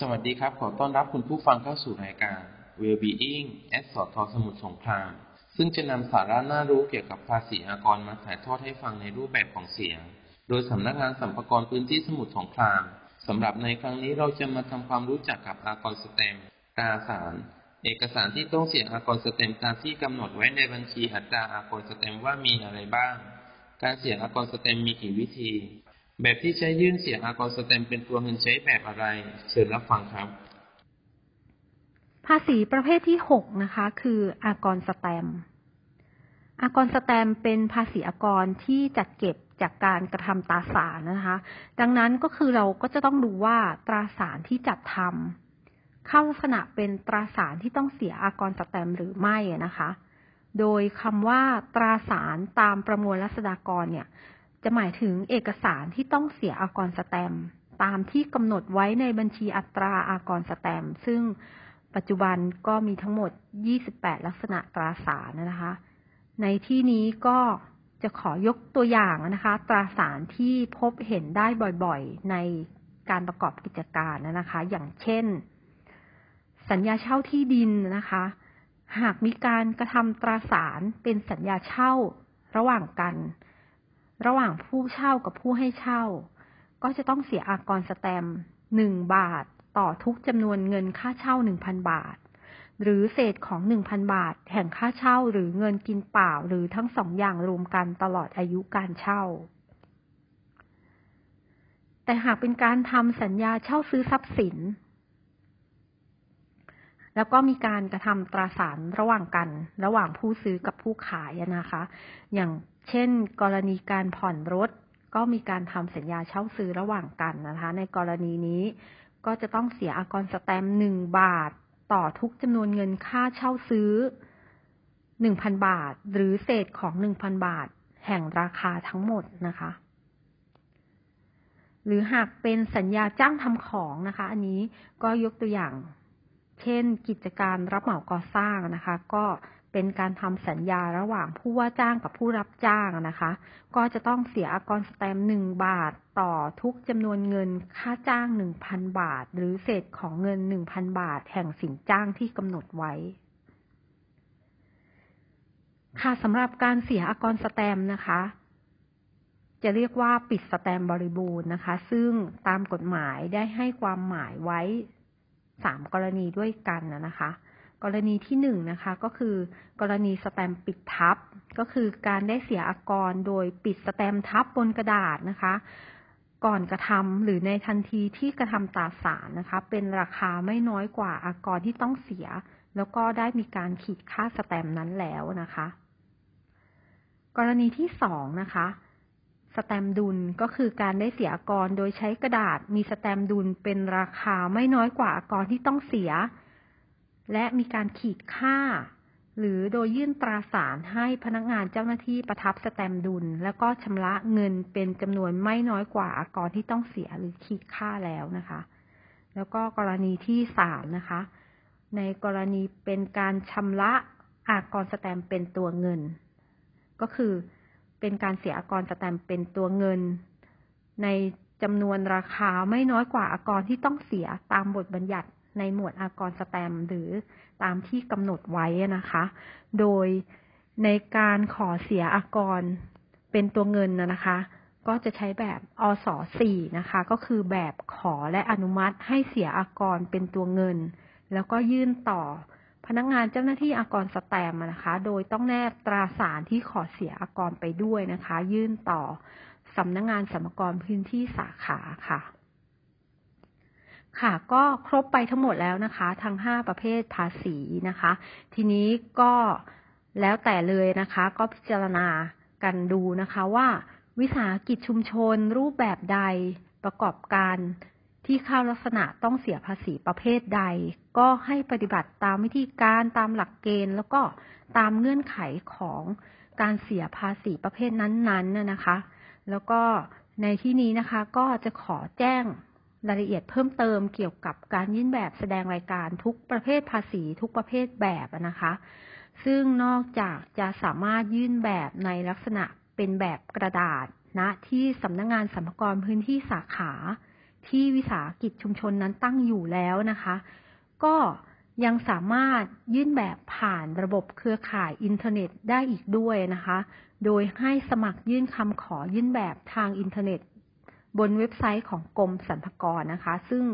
สวัสดีครับ ขอต้อนรับคุณผู้ฟังเข้าสู่รายการ Wellbeing แอดสอทสมุทรสงคราม ซึ่งจะนำสาระน่ารู้เกี่ยวกับภาษีอากรมาถ่ายทอดให้ฟังในรูปแบบของเสียง โดยสำนักงานสัมภากรพื้นที่สมุทรสงครามสำหรับในครั้งนี้เราจะมาทำความรู้จักกับอากรสแตมตราสาร เอกสารที่ต้องเสียอากรสแตมตามที่กำหนดไว้ในบัญชีอัตราอากรสแตมว่ามีอะไรบ้าง การเสียอากรสแตมมีกี่วิธี แบบที่ใช้ยื่นเสียอากรสแตมเป็นตัวเงินใช้แบบอะไร เชิญรับฟังครับ ภาษีประเภทที่หกนะคะ คืออากรสแตมอากรสแตมเป็นภาษีอากรที่จัดเก็บจากการกระทำตราสารนะคะ ดังนั้นก็คือเราก็จะต้องดูว่าตราสารที่จัดทำเข้าลักษณะเป็นตราสารที่ต้องเสียอากรสแตมหรือไม่นะคะ โดยคำว่าตราสารตามประมวลรัษฎากรเนี่ย จะหมายถึงเอกสารที่ต้องเสียอากรสแตมตามที่กำหนดไว้ในบัญชีอัตราอากรสแตมซึ่งปัจจุบันก็มีทั้งหมด 28 ลักษณะตราสารนะคะ ในที่นี้ก็จะขอยกตัวอย่างนะคะ ตราสารที่พบเห็นได้บ่อยๆ ในการประกอบกิจการนะคะ อย่างเช่น สัญญาเช่าที่ดินนะคะ หากมีการกระทำตราสารเป็นสัญญาเช่าระหว่างกัน ระหว่างผู้เช่ากับผู้ให้เช่า ก็จะต้องเสียอากรสแตมหนึ่งบาท ต่อทุกจำนวนเงินค่าเช่า1,000บาท หรือเศษของ1,000บาท แห่งค่าเช่าหรือเงินกินเปล่าหรือทั้งสองอย่างรวมกันตลอดอายุการเช่า แต่หากเป็นการทำสัญญาเช่าซื้อทรัพย์สิน แล้วก็มีการกระทำตราสารระหว่างกัน ระหว่างผู้ซื้อกับผู้ขายนะคะ อย่าง เช่น กรณีการผ่อนรถ ก็มีการทำสัญญาเช่าซื้อระหว่างกันนะคะ ในกรณีนี้ก็จะต้องเสียอากรสแตมหนึ่งบาท ต่อทุกจำนวนเงินค่าเช่าซื้อหนึ่งพันบาท หรือเศษของหนึ่งพันบาท แห่งราคาทั้งหมดนะคะ หรือหากเป็นสัญญาจ้างทำของนะคะ อันนี้ก็ยกตัวอย่าง เช่น กิจการรับเหมาก่อสร้างนะคะ ก็ เป็นการทำสัญญาระหว่างผู้ว่าจ้างกับผู้รับจ้างนะคะ ก็จะต้องเสียอากรสแตมหนึ่งบาทต่อทุกจำนวนเงินค่าจ้างหนึ่งพันบาท หรือเศษของเงินหนึ่งพันบาท แห่งสินจ้างที่กำหนดไว้ ค่ะสำหรับการเสียอากรสแตมนะคะ จะเรียกว่าปิดสแตมบริบูรณ์นะคะ ซึ่งตามกฎหมายได้ให้ความหมายไว้สามกรณีด้วยกันนะคะ กรณีที่หนึ่งนะคะก็คือ กรณีสแตมปิดทับ ก็คือการได้เสียอากรโดยปิดสแตมทับบนกระดาษนะคะ ก่อนกระทำหรือในทันทีที่กระทำตราสารนะคะ เป็นราคาไม่น้อยกว่าอากรที่ต้องเสีย แล้วก็ได้มีการขีดค่าสแตมนั้นแล้วนะคะ กรณีที่สองนะคะสแตมดุลก็คือการได้เสียอากรโดยใช้กระดาษมีสแตมดุลเป็นราคาไม่น้อยกว่าอากรที่ต้องเสีย และมีการขีดค่า หรือโดยยื่นตราสารให้พนักงานเจ้าหน้าที่ประทับสแตมดุล แล้วก็ชำระเงินเป็นจำนวนไม่น้อยกว่าอากรที่ต้องเสียหรือขีดค่าแล้วนะคะ แล้วก็กรณีที่สามนะคะ ในกรณีเป็นการชำระอากรสแตมเป็นตัวเงิน ก็คือเป็นการเสียอากรสแตมเป็นตัวเงิน ในจำนวนราคาไม่น้อยกว่าอากรที่ต้องเสียตามบทบัญญัติ ในหมวดอากรสแตมหรือตามที่กำหนดไว้นะคะ โดยในการขอเสียอากรเป็นตัวเงินนะคะ ก็จะใช้แบบอส4นะคะ ก็คือแบบขอและอนุมัติให้เสียอากรเป็นตัวเงิน แล้วก็ยื่นต่อพนักงงานเจ้าหน้าที่อากรสแตมนะคะ โดยต้องแนบตราสารที่ขอเสียอากรไปด้วยนะคะ ยื่นต่อสำนักงงานสมกรพื้นที่สาขาค่ะ ค่ะก็ครบไปทั้งหมดแล้วนะคะ ทั้งห้าประเภทภาษีนะคะ ทีนี้ก็แล้วแต่เลยนะคะ ก็พิจารณากันดูนะคะว่าวิสาหกิจชุมชนรูปแบบใดประกอบการที่เข้าลักษณะต้องเสียภาษีประเภทใด ก็ให้ปฏิบัติตามวิธีการตามหลักเกณฑ์ แล้วก็ตามเงื่อนไขของการเสียภาษีประเภทนั้นๆนะคะ แล้วก็ในที่นี้นะคะก็จะขอแจ้ง รายละเอียดเพิ่มเติมเกี่ยวกับการยื่นแบบแสดงรายการทุกประเภทภาษีทุกประเภทแบบนะคะ ซึ่งนอกจากจะสามารถยื่นแบบในลักษณะเป็นแบบกระดาษณนะที่สำนักงานสรรพากรพื้นที่สาขา ที่วิสาหกิจชุมชนนั้นตั้งอยู่แล้วนะคะ ก็ยังสามารถยื่นแบบผ่านระบบเครือข่ายอินเทอร์เน็ตได้อีกด้วยนะคะ โดยให้สมัครยื่นคำขอยื่นแบบทางอินเทอร์เน็ต บนเว็บไซต์ของกรมสรรพากรนะคะ ซึ่ง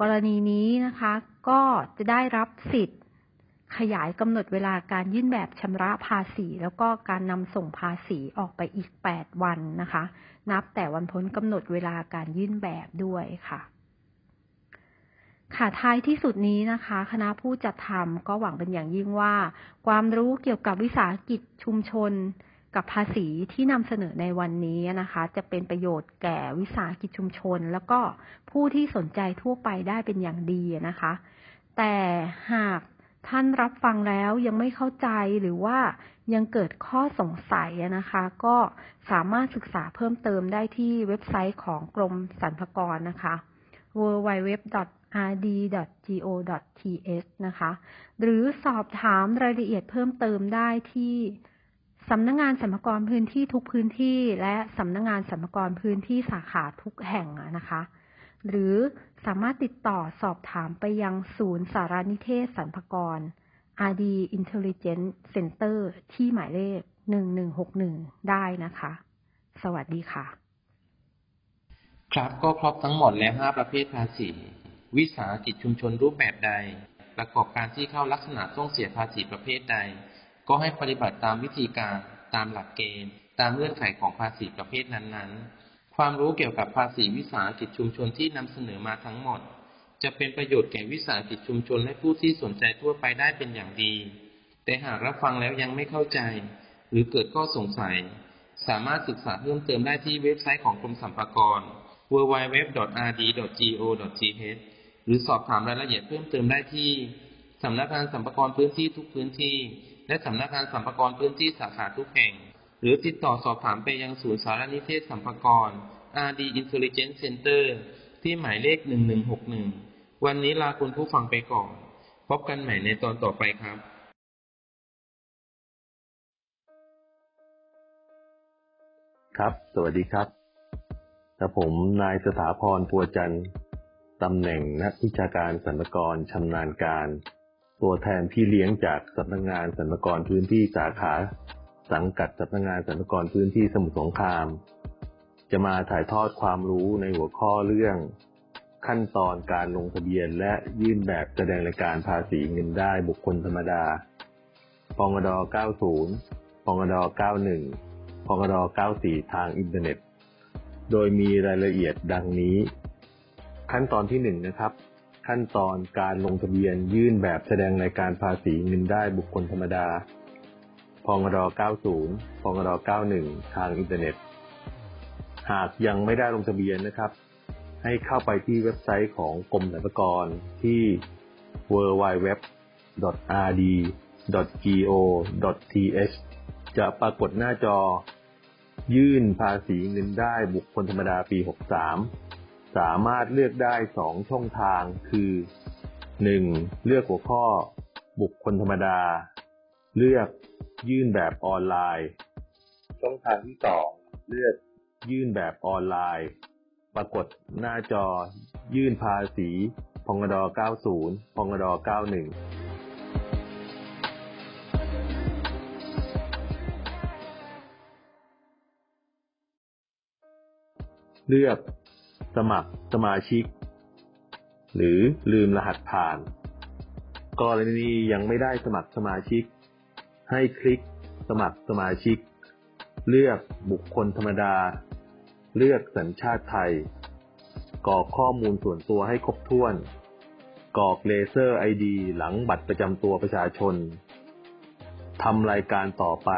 กรณีนี้นะคะ ก็จะได้รับสิทธิ์ขยายกำหนดเวลาการยื่นแบบชำระภาษี แล้วก็การนำส่งภาษีออกไปอีก 8 วันนะคะ นับแต่วันพ้นกำหนดเวลาการยื่นแบบด้วยค่ะ ค่ะท้ายที่สุดนี้นะคะ คณะผู้จัดทำก็หวังเป็นอย่างยิ่งว่า ความรู้เกี่ยวกับวิสาหกิจชุมชน กับภาษีที่นำเสนอในวันนี้นะคะ จะเป็นประโยชน์แก่วิสาหกิจชุมชน แล้วก็ผู้ที่สนใจทั่วไปได้เป็นอย่างดีนะคะ แต่หากท่านรับฟังแล้วยังไม่เข้าใจหรือว่ายังเกิดข้อสงสัยนะคะ ก็สามารถศึกษาเพิ่มเติมได้ที่เว็บไซต์ของกรมสรรพากรนะคะ www.rd.go.th นะคะ หรือสอบถามรายละเอียดเพิ่มเติมได้ที่ สำนักงงานสรรพากรพื้นที่ทุกพื้นที่ และสำนักงงานสรรพากรพื้นที่สาขาทุกแห่งนะคะ หรือสามารถติดต่อสอบถามไปยังศูนย์สารนิเทศสรรพากร RD Intelligence Center ที่หมายเลข 1161 ได้นะคะ สวัสดีค่ะ ครับก็ครบทั้งหมดแล้ว 5 ประเภทภาษี วิสาหกิจชุมชนรูปแบบใด ประกอบการที่เข้าลักษณะต้องเสียภาษีประเภทใด ก็ให้ปฏิบัติตามวิธีการตามหลักเกณฑ์ ตามเงื่อนไขของภาษีประเภทนั้นๆ ความรู้เกี่ยวกับภาษีวิสาหกิจชุมชนที่นำเสนอมาทั้งหมด จะเป็นประโยชน์แก่วิสาหกิจชุมชนและผู้ที่สนใจทั่วไปได้เป็นอย่างดี แต่หากรับฟังแล้วยังไม่เข้าใจ หรือเกิดข้อสงสัย สามารถศึกษาเพิ่มเติมได้ที่เว็บไซต์ของกรมสรรพากร www.rd.go.th หรือสอบถามรายละเอียดเพิ่มเติมได้ที่สำนักงานสรรพากรพื้นที่ทุกพื้นที่ และสำนักงานสรรพากรพื้นที่สาขาทุกแห่ง หรือติดต่อสอบถามไปยังศูนย์สารนิเทศสรรพากร RD Intelligence Center ที่หมายเลข 1161 วันนี้ลาคุณผู้ฟังไปก่อน พบกันใหม่ในตอนต่อไปครับครับ สวัสดีครับและผมนายสถาพรปัวจันทร์ตำแหน่งนักวิชาการสรรพากรชำนาญการ ตัวแทนพี่เลี้ยงจากสำนักงานสรรพากรพื้นที่สาขา สังกัดสำนักงานสรรพากรพื้นที่สมุทรสงคราม จะมาถ่ายทอดความรู้ในหัวข้อเรื่อง ขั้นตอนการลงทะเบียนและยื่นแบบแสดงรายการภาษีเงินได้บุคคลธรรมดาพงด90พงด91พงด94 ทางอินเทอร์เน็ต โดยมีรายละเอียดดังนี้ ขั้นตอนที่1นนะครับ ขั้นตอนการลงทะเบียนยื่นแบบแสดงรายการภาษีเงินได้บุคคลธรรมดา พงด90 พงด91 ทางอินเทอร์เน็ต หากยังไม่ได้ลงทะเบียนนะครับ ให้เข้าไปที่เว็บไซต์ของกรมสรรพากรที่ www.rd.go.th จะปรากฏหน้าจอยื่นภาษีเงินได้บุคคลธรรมดาปี 63 สามารถเลือกได้2ช่องทางคือ 1. เลือกหัวข้อ บุคคลธรรมดา เลือกยื่นแบบออนไลน์ ช่องทางที่ 2 เลือกยื่นแบบออนไลน์ ปรากฏหน้าจอ ยื่นภาษี พงด90 พงด91เลือก สมัครสมาชิก หรือลืมรหัสผ่าน กรณียังไม่ได้สมัครสมาชิก ให้คลิกสมัครสมาชิก เลือกบุคคลธรรมดา เลือกสัญชาติไทยกรอกข้อมูลส่วนตัวให้ครบถ้วน กรอกเลเซอร์ไอดีหลังบัตรประจำตัวประชาชน ทำรายการต่อไป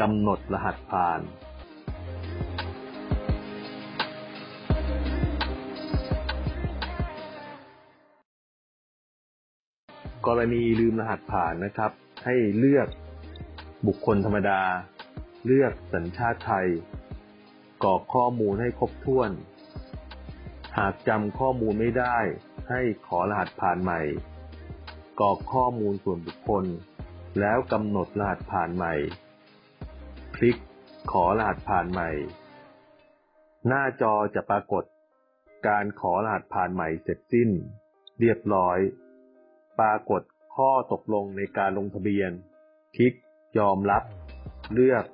กำหนดรหัสผ่าน กรณีลืมรหัสผ่านนะครับ ให้เลือกบุคคลธรรมดา เลือกสัญชาติไทยกรอกข้อมูลให้ครบถ้วน หากจำข้อมูลไม่ได้ ให้ขอรหัสผ่านใหม่กรอกข้อมูลส่วนบุคคล แล้วกำหนดรหัสผ่านใหม่ คลิกขอรหัสผ่านใหม่ หน้าจอจะปรากฏ การขอรหัสผ่านใหม่เสร็จสิ้น เรียบร้อย ปรากฏข้อตกลงในการลงทะเบียน คลิกยอมรับ เลือก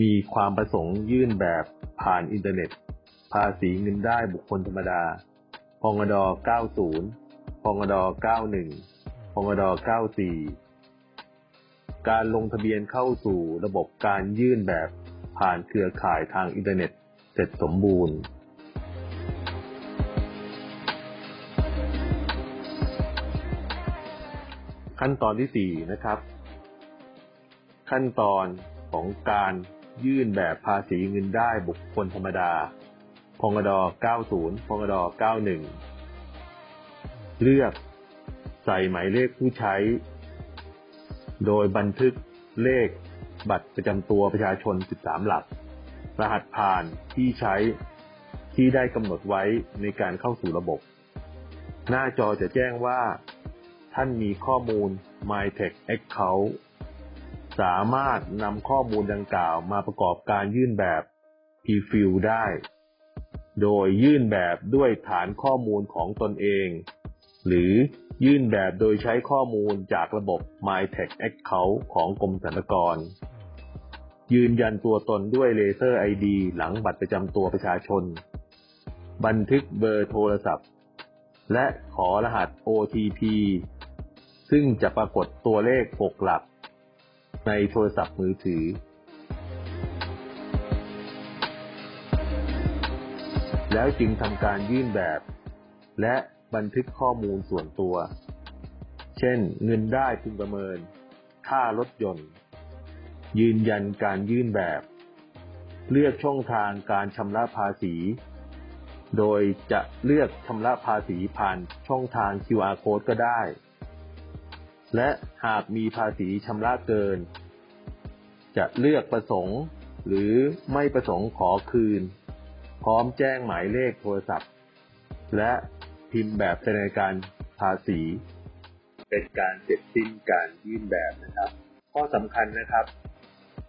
มีความประสงค์ยื่นแบบผ่านอินเทอร์เน็ต ภาษีเงินได้บุคคลธรรมดา พงด90 พงด91 พงด94 การลงทะเบียนเข้าสู่ระบบการยื่นแบบผ่านเครือข่ายทางอินเทอร์เน็ต เสร็จสมบูรณ์ ขั้นตอนที่4นะครับ ขั้นตอนของการยื่นแบบภาษีเงินได้บุคคลธรรมดา พงด90 พงด91 เลือกใส่หมายเลขผู้ใช้ โดยบันทึกเลขบัตรประจำตัวประชาชน 13 หลัก รหัสผ่านที่ใช้ที่ได้กำหนดไว้ในการเข้าสู่ระบบ หน้าจอจะแจ้งว่า ท่านมีข้อมูล MyTech Account สามารถนำข้อมูลดังกล่าวมาประกอบการยื่นแบบ Pre-fill ได้ โดยยื่นแบบด้วยฐานข้อมูลของตนเอง หรือยื่นแบบโดยใช้ข้อมูลจากระบบ MyTech Account ของกรมสรรพากร ยืนยันตัวตนด้วยเลเซอร์ ID หลังบัตรประจำตัวประชาชน บันทึกเบอร์โทรศัพท์ และขอรหัส OTP ซึ่งจะปรากฏตัวเลข 6 หลัก ในโทรศัพท์มือถือ แล้วจึงทำการยื่นแบบ และบันทึกข้อมูลส่วนตัว เช่น เงินได้พึงประเมิน ค่ารถยนต์ ยืนยันการยื่นแบบ เลือกช่องทางการชำระภาษี โดยจะเลือกชำระภาษีผ่านช่องทาง QR code ก็ได้ และหากมีภาษีชำระเกิน จะเลือกประสงค์ หรือไม่ประสงค์ขอคืน พร้อมแจ้งหมายเลขโทรศัพท์ และพิมพ์แบบแสดงการภาษี เป็นการเสร็จสิ้นการยื่นแบบนะครับ ข้อสำคัญนะครับ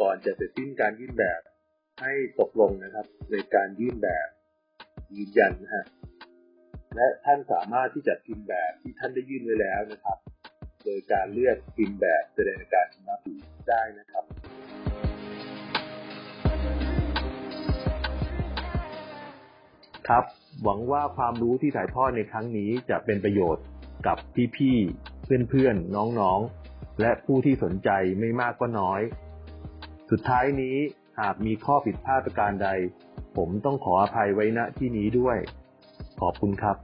ก่อนจะเสร็จสิ้นการยื่นแบบ ให้ตกลงนะครับ ในการยื่นแบบยืนยันนะฮะและท่านสามารถที่จะพิมพ์แบบที่ท่านได้ยื่นไว้แล้วนะครับ โดยการเลือกพิมพ์แบบแสดงการชำระภาษีได้นะครับครับ หวังว่าความรู้ที่ถ่ายทอดในครั้งนี้จะเป็นประโยชน์กับพี่ๆ เพื่อนๆ น้องๆ และผู้ที่สนใจไม่มากก็น้อย สุดท้ายนี้หากมีข้อผิดพลาดประการใด ผมต้องขออภัยไว้ณที่นี้ด้วย ขอบคุณครับ